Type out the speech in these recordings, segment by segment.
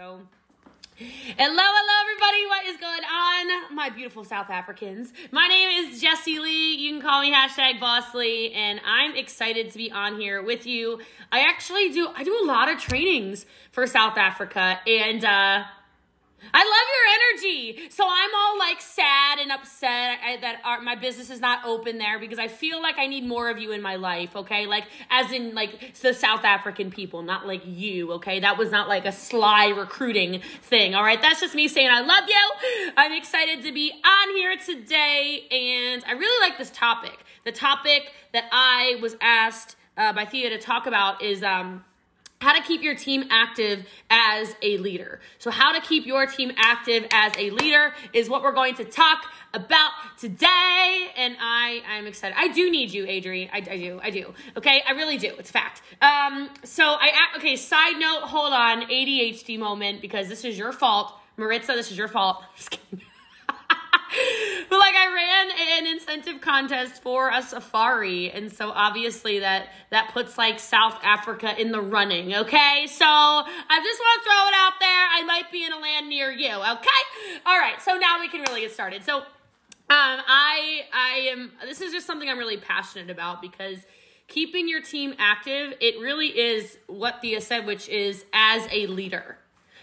So, hello, hello, everybody. What is going on, my beautiful South Africans? My name is Jessie Lee. You can call me hashtag Boss Lee, and I'm excited to be on here with you. I actually do. I do a lot of trainings for South Africa, and uh, I love your energy. So I'm all like sad and upset I, that our, my business is not open there because I feel like I need more of you in my life, okay? Like, as in, like, the South African people, not like you, okay? That was not like a sly recruiting thing, all right? That's just me saying I love you. I'm excited to be on here today, and I really like this topic. The topic that I was asked uh, by Thea to talk about is, um, how to keep your team active as a leader. So, how to keep your team active as a leader is what we're going to talk about today. And I, I'm excited. I do need you, Adri. I, I do. I do. Okay, I really do. It's a fact. Um, so I okay. Side note. Hold on. ADHD moment because this is your fault, Maritza. This is your fault. Just kidding. But like I ran an incentive contest for a safari, and so obviously that that puts like South Africa in the running. Okay, so I just want to throw it out there. I might be in a land near you. Okay, all right. So now we can really get started. So, um, I I am. This is just something I'm really passionate about because keeping your team active it really is what Thea said, which is as a leader.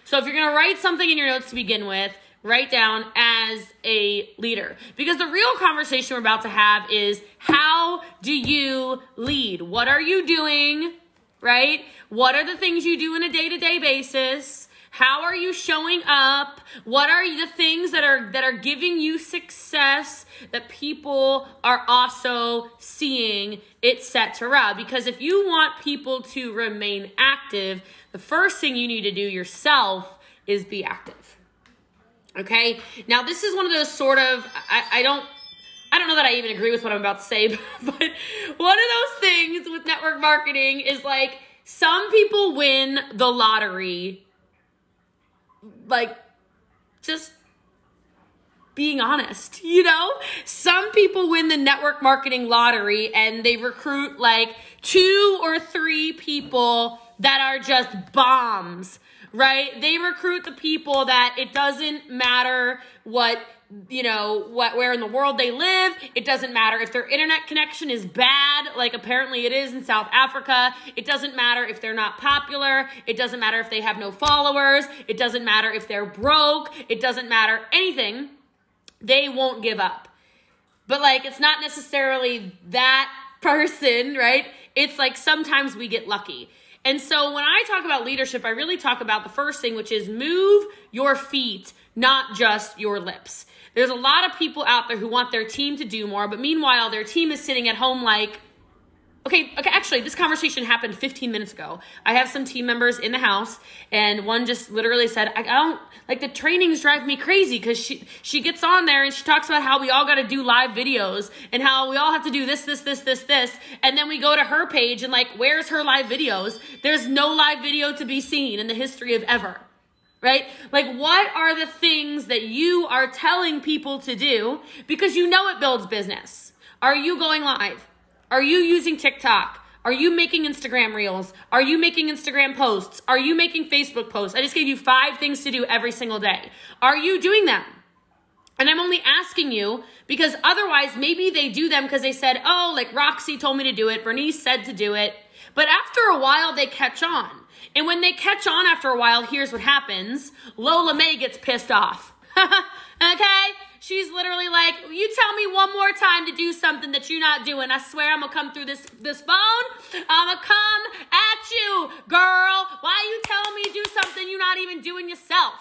So if you're gonna write something in your notes to begin with write down as a leader. Because the real conversation we're about to have is how do you lead? What are you doing? Right? What are the things you do on a day to day basis? How are you showing up? What are the things that are that are giving you success that people are also seeing, etc. Because if you want people to remain active, the first thing you need to do yourself is be active. Okay. Now this is one of those sort of I, I don't I don't know that I even agree with what I'm about to say, but one of those things with network marketing is like some people win the lottery like just being honest, you know? Some people win the network marketing lottery and they recruit like two or three people that are just bombs right? They recruit the people that it doesn't matter what you know what where in the world they live. It doesn't matter if their internet connection is bad like apparently it is in south africa. It doesn't matter if they're not popular. It doesn't matter if they have no followers. It doesn't matter if they're broke. It doesn't matter anything. They won't give up. But like it's not necessarily that person right? It's like sometimes we get lucky and so when I talk about leadership, I really talk about the first thing, which is move your feet, not just your lips. There's a lot of people out there who want their team to do more, but meanwhile, their team is sitting at home like, Okay, okay, actually, this conversation happened 15 minutes ago. I have some team members in the house, and one just literally said, I, I don't, like, the trainings drive me crazy because she, she gets on there and she talks about how we all got to do live videos and how we all have to do this, this, this, this, this. And then we go to her page and, like, where's her live videos? There's no live video to be seen in the history of ever right? Like, what are the things that you are telling people to do because you know it builds business? Are you going live? Are you using TikTok? Are you making Instagram reels? Are you making Instagram posts? Are you making Facebook posts? I just gave you five things to do every single day. Are you doing them? And I'm only asking you because otherwise, maybe they do them because they said, oh, like Roxy told me to do it, Bernice said to do it. But after a while, they catch on. And when they catch on after a while, here's what happens Lola May gets pissed off. okay? She's literally like, "You tell me one more time to do something that you're not doing. I swear I'm gonna come through this this phone. I'm gonna come at you, girl. Why are you telling me do something you're not even doing yourself?"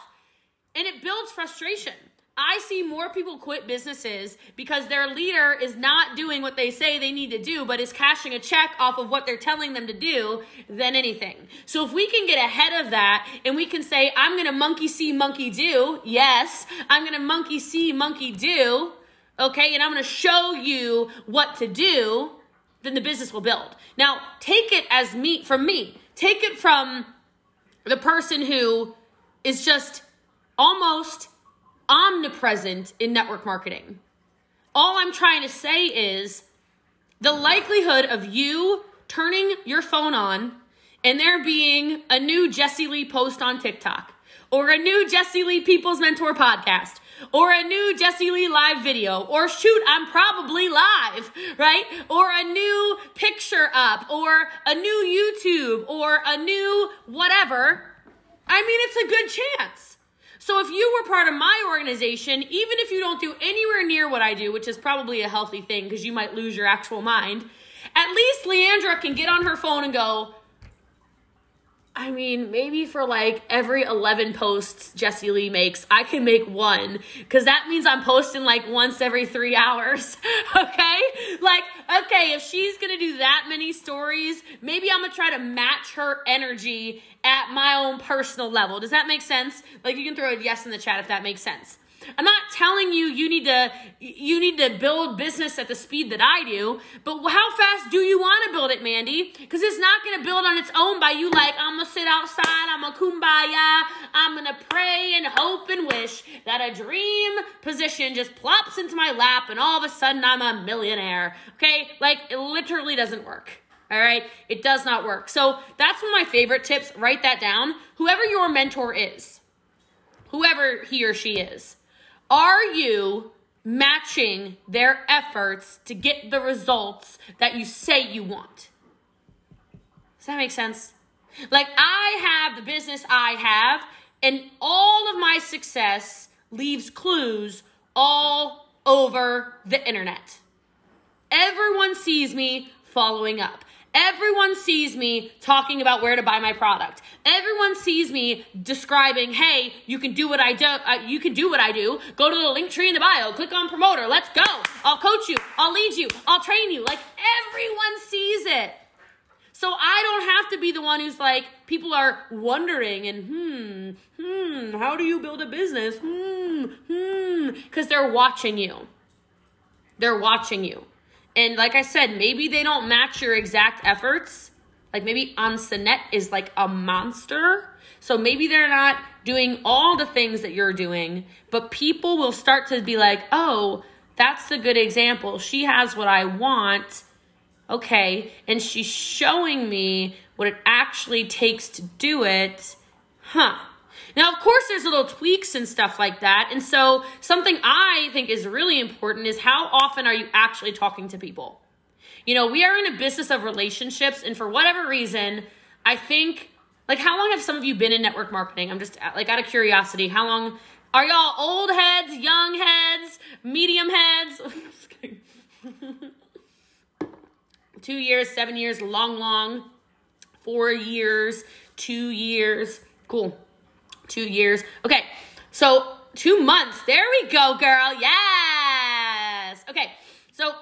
And it builds frustration. I see more people quit businesses because their leader is not doing what they say they need to do, but is cashing a check off of what they're telling them to do than anything. So if we can get ahead of that and we can say, I'm going to monkey see, monkey do. Yes, I'm going to monkey see, monkey do. Okay. And I'm going to show you what to do. Then the business will build. Now take it as me from me. Take it from the person who is just almost omnipresent in network marketing. All I'm trying to say is the likelihood of you turning your phone on and there being a new Jessie Lee post on TikTok or a new Jessie Lee People's Mentor podcast, or a new Jessie Lee live video, or shoot, I'm probably live, right? Or a new picture up, or a new YouTube, or a new whatever, I mean, it's a good chance. So if you were part of my organization, even if you don't do anywhere near what I do, which is probably a healthy thing because you might lose your actual mind, at least Leandra can get on her phone and go, I mean, maybe for like every 11 posts Jessie Lee makes, I can make one because that means I'm posting like once every three hours. okay? Like, okay, if she's gonna do that many stories, maybe I'm gonna try to match her energy at my own personal level. Does that make sense? Like, you can throw a yes in the chat if that makes sense. I'm not telling you you need to you need to build business at the speed that I do, but how fast do you want to build it, Mandy? Because it's not going to build on its own by you like I'm gonna sit outside, I'm gonna kumbaya, I'm gonna pray and hope and wish that a dream position just plops into my lap and all of a sudden I'm a millionaire. Okay, like it literally doesn't work. All right, it does not work. So that's one of my favorite tips. Write that down. Whoever your mentor is, whoever he or she is are you matching their efforts to get the results that you say you want? Does that make sense? Like, I have the business I have, and all of my success leaves clues all over the internet. Everyone sees me following up. Everyone sees me talking about where to buy my product. Everyone sees me describing, "Hey, you can do what I do. Uh, you can do what I do. Go to the link tree in the bio. Click on promoter. Let's go. I'll coach you. I'll lead you. I'll train you." Like everyone sees it. So I don't have to be the one who's like, people are wondering and hmm, hmm, how do you build a business? Hmm, hmm, because they're watching you. They're watching you. And like I said, maybe they don't match your exact efforts. Like maybe Ansanette is like a monster. So maybe they're not doing all the things that you're doing, but people will start to be like, oh, that's a good example. She has what I want. Okay. And she's showing me what it actually takes to do it. Huh. Now, of course, there's little tweaks and stuff like that. And so, something I think is really important is how often are you actually talking to people? You know, we are in a business of relationships, and for whatever reason, I think, like, how long have some of you been in network marketing? I'm just like out of curiosity, how long are y'all old heads, young heads, medium heads? two years, seven years, long, long, four years, two years. Cool two years. Okay, so two months. There we go, girl. Yes. Okay, so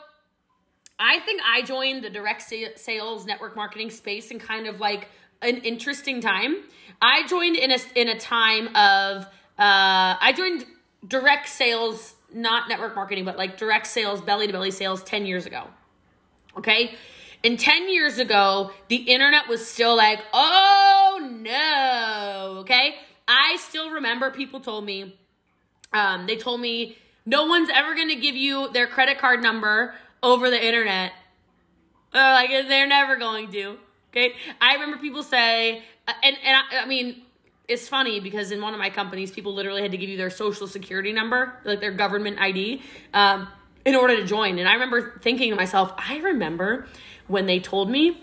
I think I joined the direct sales network marketing space in kind of like an interesting time. I joined in a in a time of uh, I joined direct sales, not network marketing, but like direct sales, belly to belly sales, ten years ago. Okay. And 10 years ago, the internet was still like, oh no, okay? I still remember people told me, um, they told me no one's ever going to give you their credit card number over the internet. Uh, like they're never going to. Okay. I remember people say, uh, and, and I, I mean, it's funny because in one of my companies, people literally had to give you their social security number, like their government ID, um, in order to join. And I remember thinking to myself, I remember when they told me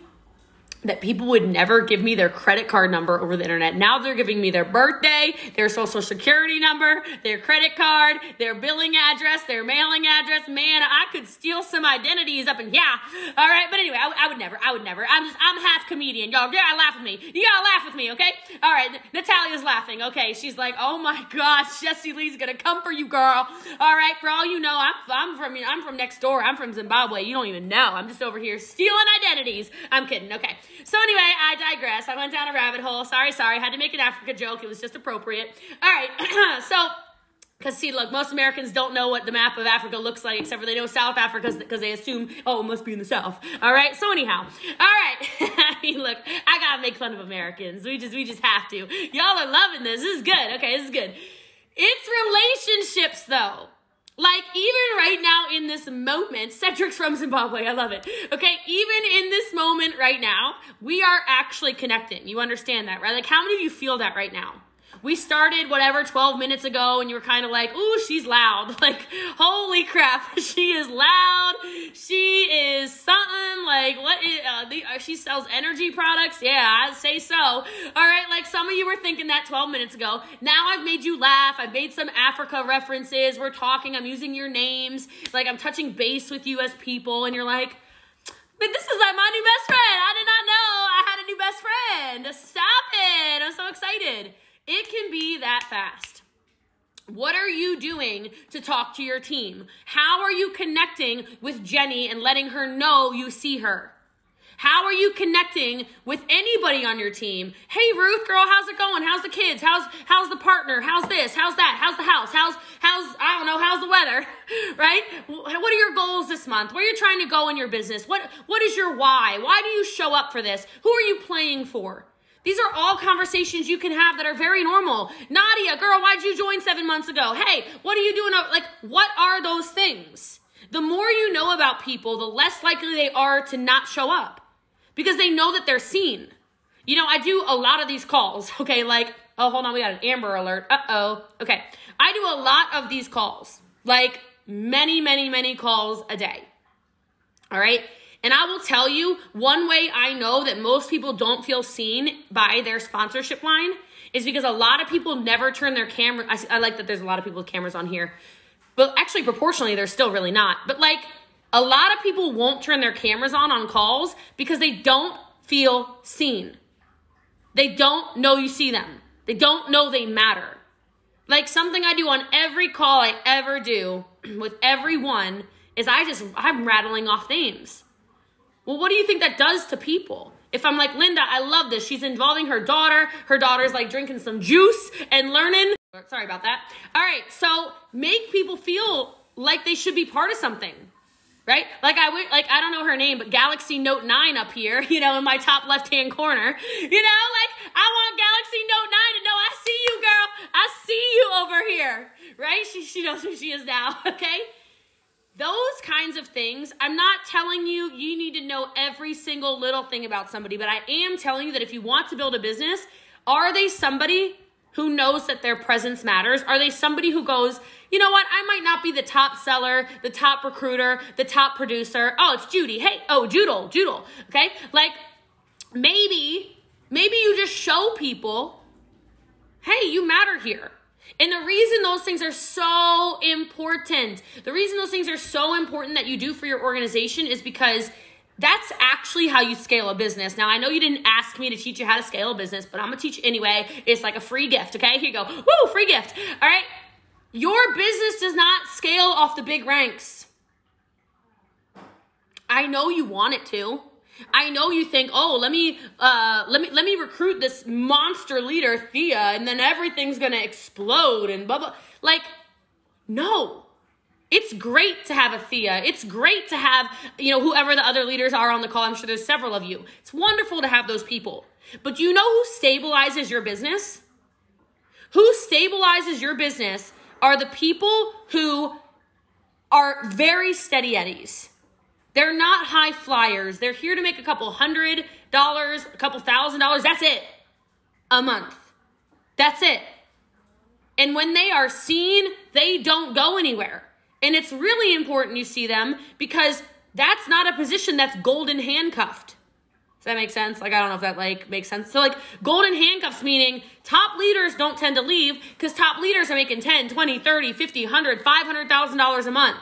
that people would never give me their credit card number over the internet. Now they're giving me their birthday, their social security number, their credit card, their billing address, their mailing address. Man, I could steal some identities up and yeah. All right, but anyway, I, I would never. I would never. I'm just. I'm half comedian, y'all. Gotta laugh with me. You gotta laugh with me, okay? All right, Natalia's laughing. Okay, she's like, oh my gosh, Jessie Lee's gonna come for you, girl. All right, for all you know, I'm I'm from I'm from next door. I'm from Zimbabwe. You don't even know. I'm just over here stealing identities. I'm kidding. Okay. So anyway, I digress. I went down a rabbit hole. Sorry, sorry. Had to make an Africa joke. It was just appropriate. All right. so because see, look, most Americans don't know what the map of Africa looks like, except for they know South Africa because they assume, oh, it must be in the South. All right. So anyhow, all right. I mean, look, I gotta make fun of Americans. We just, we just have to. Y'all are loving this. This is good. Okay, this is good. It's relationships, though. Like, even right now in this moment, Cedric's from Zimbabwe. I love it. Okay, even in this moment right now, we are actually connecting. You understand that, right? Like, how many of you feel that right now? We started whatever 12 minutes ago and you were kind of like, ooh, she's loud. Like, holy crap, she is loud. She is something like, what is, uh, the, uh, she sells energy products? Yeah, I'd say so. All right, like some of you were thinking that 12 minutes ago. Now I've made you laugh. I've made some Africa references. We're talking, I'm using your names. Like, I'm touching base with you as people, and you're like, but this is like my new best friend. I did not know I had a new best friend. Stop it. I'm so excited. It can be that fast. What are you doing to talk to your team? How are you connecting with Jenny and letting her know you see her? How are you connecting with anybody on your team? Hey Ruth, girl, how's it going? How's the kids? How's how's the partner? How's this? How's that? How's the house? How's how's I don't know, how's the weather? right? What are your goals this month? Where are you trying to go in your business? What what is your why? Why do you show up for this? Who are you playing for? These are all conversations you can have that are very normal. Nadia, girl, why'd you join seven months ago? Hey, what are you doing? Like, what are those things? The more you know about people, the less likely they are to not show up because they know that they're seen. You know, I do a lot of these calls, okay? Like, oh, hold on, we got an Amber alert. Uh oh. Okay. I do a lot of these calls, like many, many, many calls a day. All right. And I will tell you one way I know that most people don't feel seen by their sponsorship line is because a lot of people never turn their camera. I, I like that there's a lot of people with cameras on here, but actually, proportionally, there's still really not. But like, a lot of people won't turn their cameras on on calls because they don't feel seen. They don't know you see them. They don't know they matter. Like something I do on every call I ever do with everyone is I just, I'm rattling off names. Well, what do you think that does to people? If I'm like, Linda, I love this. She's involving her daughter. Her daughter's like drinking some juice and learning. Sorry about that. All right. So make people feel like they should be part of something right? Like I would, like I don't know her name, but Galaxy Note 9 up here, you know, in my top left-hand corner. You know, like I want Galaxy Note 9 to know I see you, girl. I see you over here. Right? She she knows who she is now, okay? Those kinds of things, I'm not telling you you need to know every single little thing about somebody, but I am telling you that if you want to build a business, are they somebody who knows that their presence matters? Are they somebody who goes, you know what? I might not be the top seller, the top recruiter, the top producer. Oh, it's Judy. Hey, oh, Judel, Judel. Okay? Like maybe, maybe you just show people, hey, you matter here. And the reason those things are so important, the reason those things are so important that you do for your organization is because that's actually how you scale a business. Now, I know you didn't ask me to teach you how to scale a business, but I'm gonna teach anyway. It's like a free gift, okay? Here you go. Woo, free gift. All right. Your business does not scale off the big ranks. I know you want it to. I know you think, oh, let me uh, let me let me recruit this monster leader, Thea, and then everything's gonna explode and blah blah. Like, no. It's great to have a Thea. It's great to have, you know, whoever the other leaders are on the call. I'm sure there's several of you. It's wonderful to have those people. But do you know who stabilizes your business? Who stabilizes your business are the people who are very steady eddies. They're not high flyers. They're here to make a couple hundred dollars, a couple thousand dollars. That's it. A month. That's it. And when they are seen, they don't go anywhere. And it's really important you see them because that's not a position that's golden handcuffed. Does that make sense? Like, I don't know if that like makes sense. So like golden handcuffs meaning top leaders don't tend to leave because top leaders are making 10, 20, 30, 50, 100, $500,000 a month.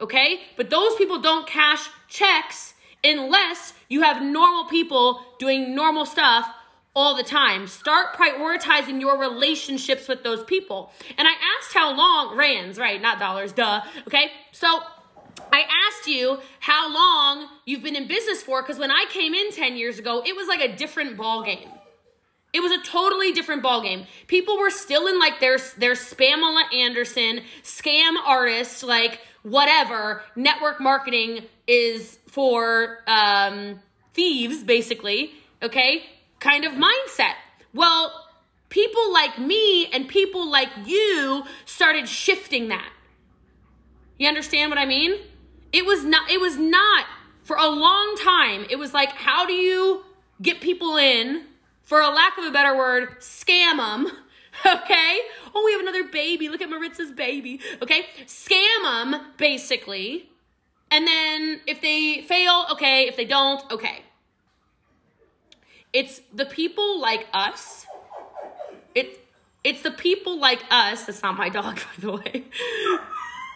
Okay? But those people don't cash checks unless you have normal people doing normal stuff all the time. Start prioritizing your relationships with those people. And I asked how long, rands, right? Not dollars, duh. Okay? So I asked you how long you've been in business for because when I came in 10 years ago, it was like a different ball game. It was a totally different ball game. People were still in like their their Spamela Anderson scam artist, like whatever. Network marketing is for um, thieves, basically. Okay, kind of mindset. Well, people like me and people like you started shifting that. You understand what I mean? It was not it was not for a long time. It was like how do you get people in for a lack of a better word, scam them, Okay? Oh, we have another baby. Look at Maritza's baby. Okay? Scam them, basically. And then if they fail, okay. If they don't, okay. It's the people like us. It, it's the people like us. That's not my dog, by the way.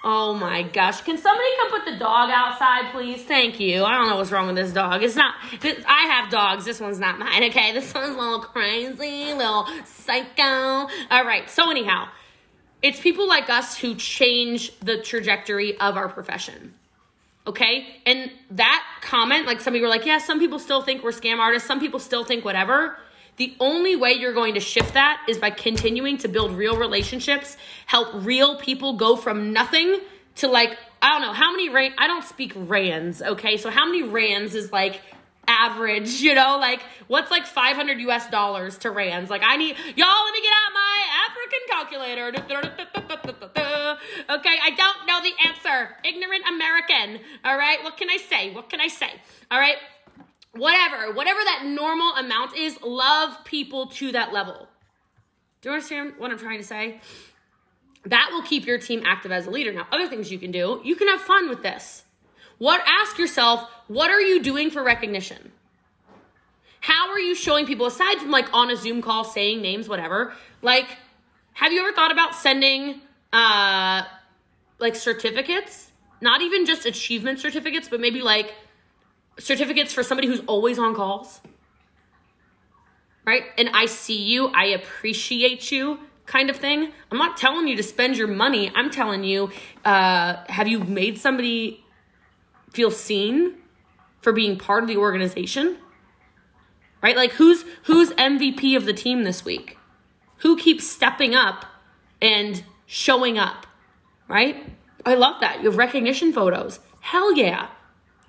Oh my gosh. Can somebody come put the dog outside, please? Thank you. I don't know what's wrong with this dog. It's not, I have dogs. This one's not mine, okay? This one's a little crazy, little psycho. All right. So, anyhow, it's people like us who change the trajectory of our profession. Okay. And that comment, like some people were like, yeah, some people still think we're scam artists. Some people still think whatever. The only way you're going to shift that is by continuing to build real relationships, help real people go from nothing to like, I don't know, how many rand, I don't speak rands, okay? So how many rands is like average, you know? Like what's like 500 US dollars to rands? Like I need, y'all let me get out my African calculator. Okay, I don't know the answer. Ignorant American. All right, what can I say? What can I say? All right whatever, whatever that normal amount is, love people to that level. Do you understand what I'm trying to say? That will keep your team active as a leader. Now, other things you can do, you can have fun with this. What ask yourself, what are you doing for recognition? How are you showing people aside from like on a Zoom call saying names whatever? Like have you ever thought about sending uh like certificates? Not even just achievement certificates, but maybe like certificates for somebody who's always on calls. Right? And I see you, I appreciate you kind of thing. I'm not telling you to spend your money. I'm telling you, uh, have you made somebody feel seen for being part of the organization? Right? Like who's who's MVP of the team this week? Who keeps stepping up and showing up? Right? I love that. You have recognition photos. Hell yeah.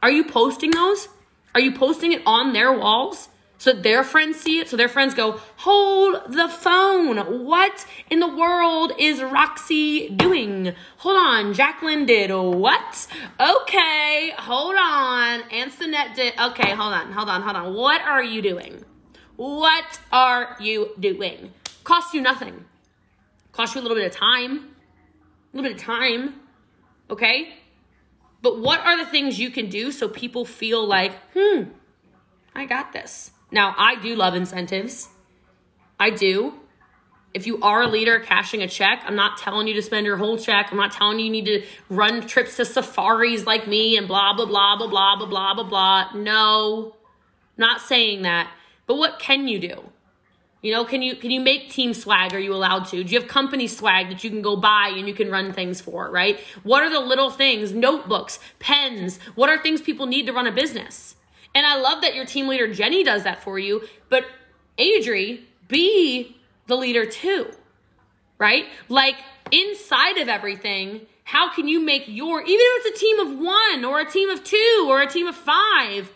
Are you posting those? Are you posting it on their walls so their friends see it? So their friends go, hold the phone. What in the world is Roxy doing? Hold on. Jacqueline did what? Okay. Hold on. Antoinette did. Okay. Hold on. Hold on. Hold on. What are you doing? What are you doing? Cost you nothing. Cost you a little bit of time. A little bit of time. Okay? But what are the things you can do so people feel like, hmm, I got this? Now, I do love incentives. I do. If you are a leader cashing a check, I'm not telling you to spend your whole check. I'm not telling you you need to run trips to safaris like me and blah, blah, blah, blah, blah, blah, blah, blah. No, not saying that. But what can you do? You know, can you can you make team swag? Are you allowed to? Do you have company swag that you can go buy and you can run things for, right? What are the little things? Notebooks, pens. What are things people need to run a business? And I love that your team leader Jenny does that for you, but Adri, be the leader too. Right? Like inside of everything, how can you make your even if it's a team of 1 or a team of 2 or a team of 5,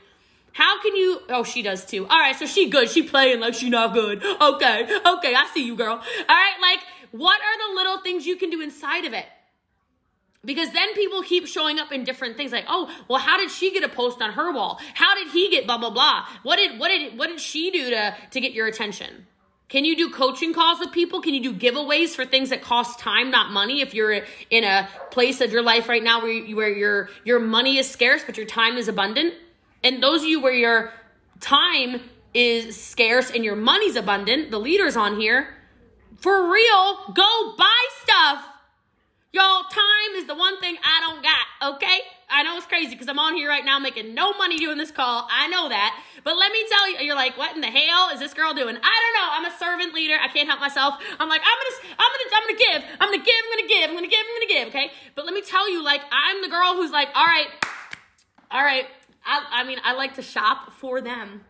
how can you? Oh, she does too. All right, so she good. She playing like she not good. Okay, okay, I see you, girl. All right, like what are the little things you can do inside of it? Because then people keep showing up in different things like, oh, well, how did she get a post on her wall? How did he get blah blah blah? What did what did what did she do to to get your attention? Can you do coaching calls with people? Can you do giveaways for things that cost time, not money? If you're in a place of your life right now where you, where your your money is scarce but your time is abundant, and those of you where your time is scarce and your money's abundant, the leaders on here, for real, go buy stuff. Y'all, time is the one thing I don't got, okay? I know it's crazy because I'm on here right now making no money doing this call. I know that. But let me tell you, you're like, what in the hell is this girl doing? I don't know. I'm a servant leader. I can't help myself. I'm like, I'm gonna, I'm gonna, I'm gonna give. I'm gonna give. I'm gonna give. I'm gonna give. I'm gonna give. Okay. But let me tell you, like, I'm the girl who's like, all right, all right, I, I mean, I like to shop for them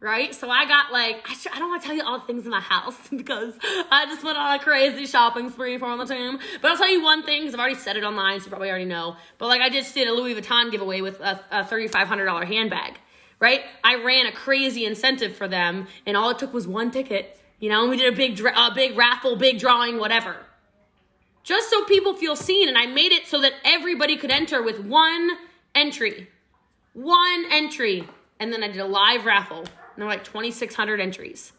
right? So I got like, I, sh- I don't want to tell you all the things in my house because I just went on a crazy shopping spree for all the time. But I'll tell you one thing because I've already said it online, so you probably already know. But like, I just did a Louis Vuitton giveaway with a, a $3,500 handbag, right? I ran a crazy incentive for them, and all it took was one ticket, you know, and we did a big, a big raffle, big drawing, whatever. Just so people feel seen, and I made it so that everybody could enter with one entry one entry. And then I did a live raffle. And there were like 2,600 entries.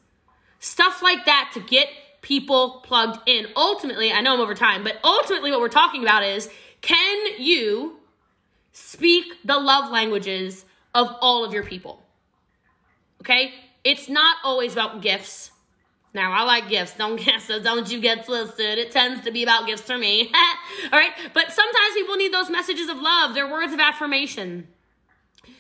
Stuff like that to get people plugged in. Ultimately, I know I'm over time, but ultimately, what we're talking about is can you speak the love languages of all of your people? Okay? It's not always about gifts. Now, I like gifts. Don't guess, so don't you get twisted. It tends to be about gifts for me. All right? But sometimes people need those messages of love, their words of affirmation.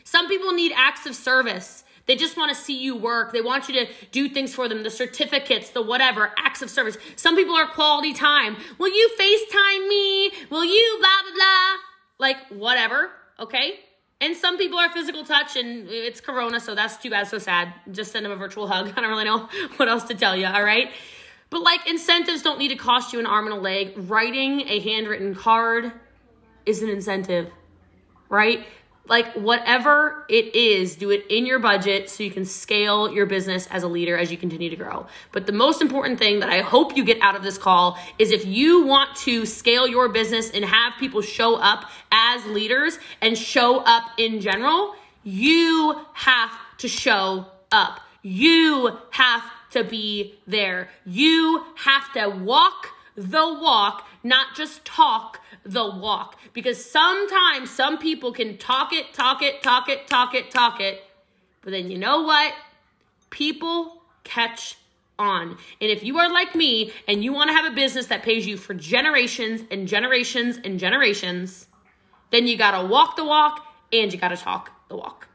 Some people need acts of service. They just want to see you work. They want you to do things for them, the certificates, the whatever, acts of service. Some people are quality time. Will you FaceTime me? Will you blah, blah, blah? Like, whatever, okay? And some people are physical touch, and it's Corona, so that's too bad, so sad. Just send them a virtual hug. I don't really know what else to tell you, all right? But like incentives don't need to cost you an arm and a leg. Writing a handwritten card is an incentive, right? Like whatever it is, do it in your budget so you can scale your business as a leader as you continue to grow. But the most important thing that I hope you get out of this call is if you want to scale your business and have people show up as leaders and show up in general, you have to show up. You have to be there. You have to walk the walk, not just talk the walk. Because sometimes some people can talk it, talk it, talk it, talk it, talk it. But then you know what? People catch on. And if you are like me and you want to have a business that pays you for generations and generations and generations, then you got to walk the walk and you got to talk the walk.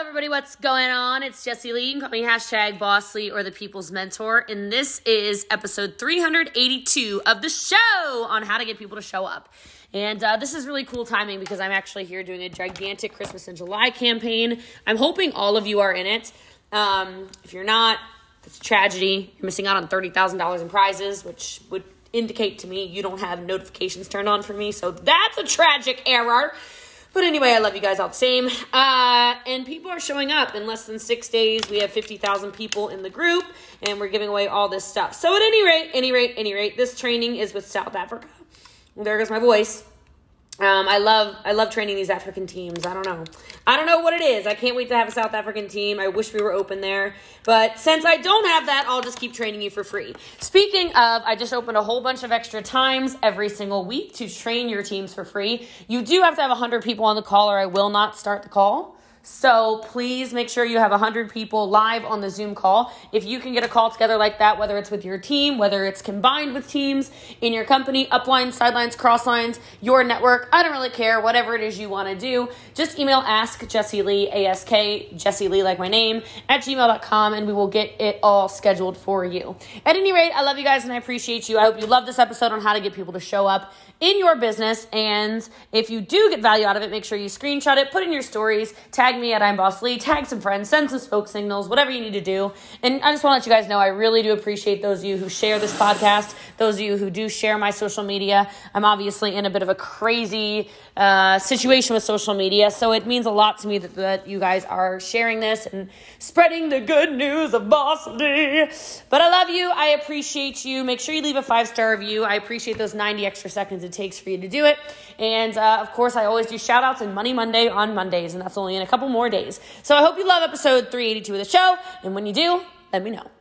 Everybody. What's going on? It's Jessie Lee. You can call me hashtag Boss Lee or the People's Mentor. And this is episode 382 of the show on how to get people to show up. And uh, this is really cool timing because I'm actually here doing a gigantic Christmas in July campaign. I'm hoping all of you are in it. Um, if you're not, it's a tragedy. You're missing out on $30,000 in prizes, which would indicate to me you don't have notifications turned on for me. So that's a tragic error. But anyway, I love you guys all the same. Uh, and people are showing up in less than six days. We have 50,000 people in the group, and we're giving away all this stuff. So, at any rate, any rate, any rate, this training is with South Africa. There goes my voice. Um, I love I love training these African teams. I don't know. I don't know what it is. I can't wait to have a South African team. I wish we were open there. But since I don't have that, I'll just keep training you for free. Speaking of, I just opened a whole bunch of extra times every single week to train your teams for free. You do have to have 100 people on the call or I will not start the call. So please make sure you have 100 people live on the Zoom call. If you can get a call together like that, whether it's with your team, whether it's combined with teams in your company, uplines, sidelines, crosslines, your network, I don't really care, whatever it is you want to do, just email ask Jessie Lee, ASK, Jessie Lee, like my name, at gmail.com, and we will get it all scheduled for you. At any rate, I love you guys and I appreciate you. I hope you love this episode on how to get people to show up in your business. And if you do get value out of it, make sure you screenshot it, put in your stories, tag me at I'm Boss Lee, tag some friends, send some smoke signals, whatever you need to do. And I just want to let you guys know I really do appreciate those of you who share this podcast, those of you who do share my social media. I'm obviously in a bit of a crazy uh, situation with social media, so it means a lot to me that, that you guys are sharing this and spreading the good news of Lee. But I love you. I appreciate you. Make sure you leave a five star review. I appreciate those 90 extra seconds it takes for you to do it. And uh, of course, I always do shout outs and Money Monday on Mondays, and that's only in a couple more days. So I hope you love episode 382 of the show. And when you do, let me know.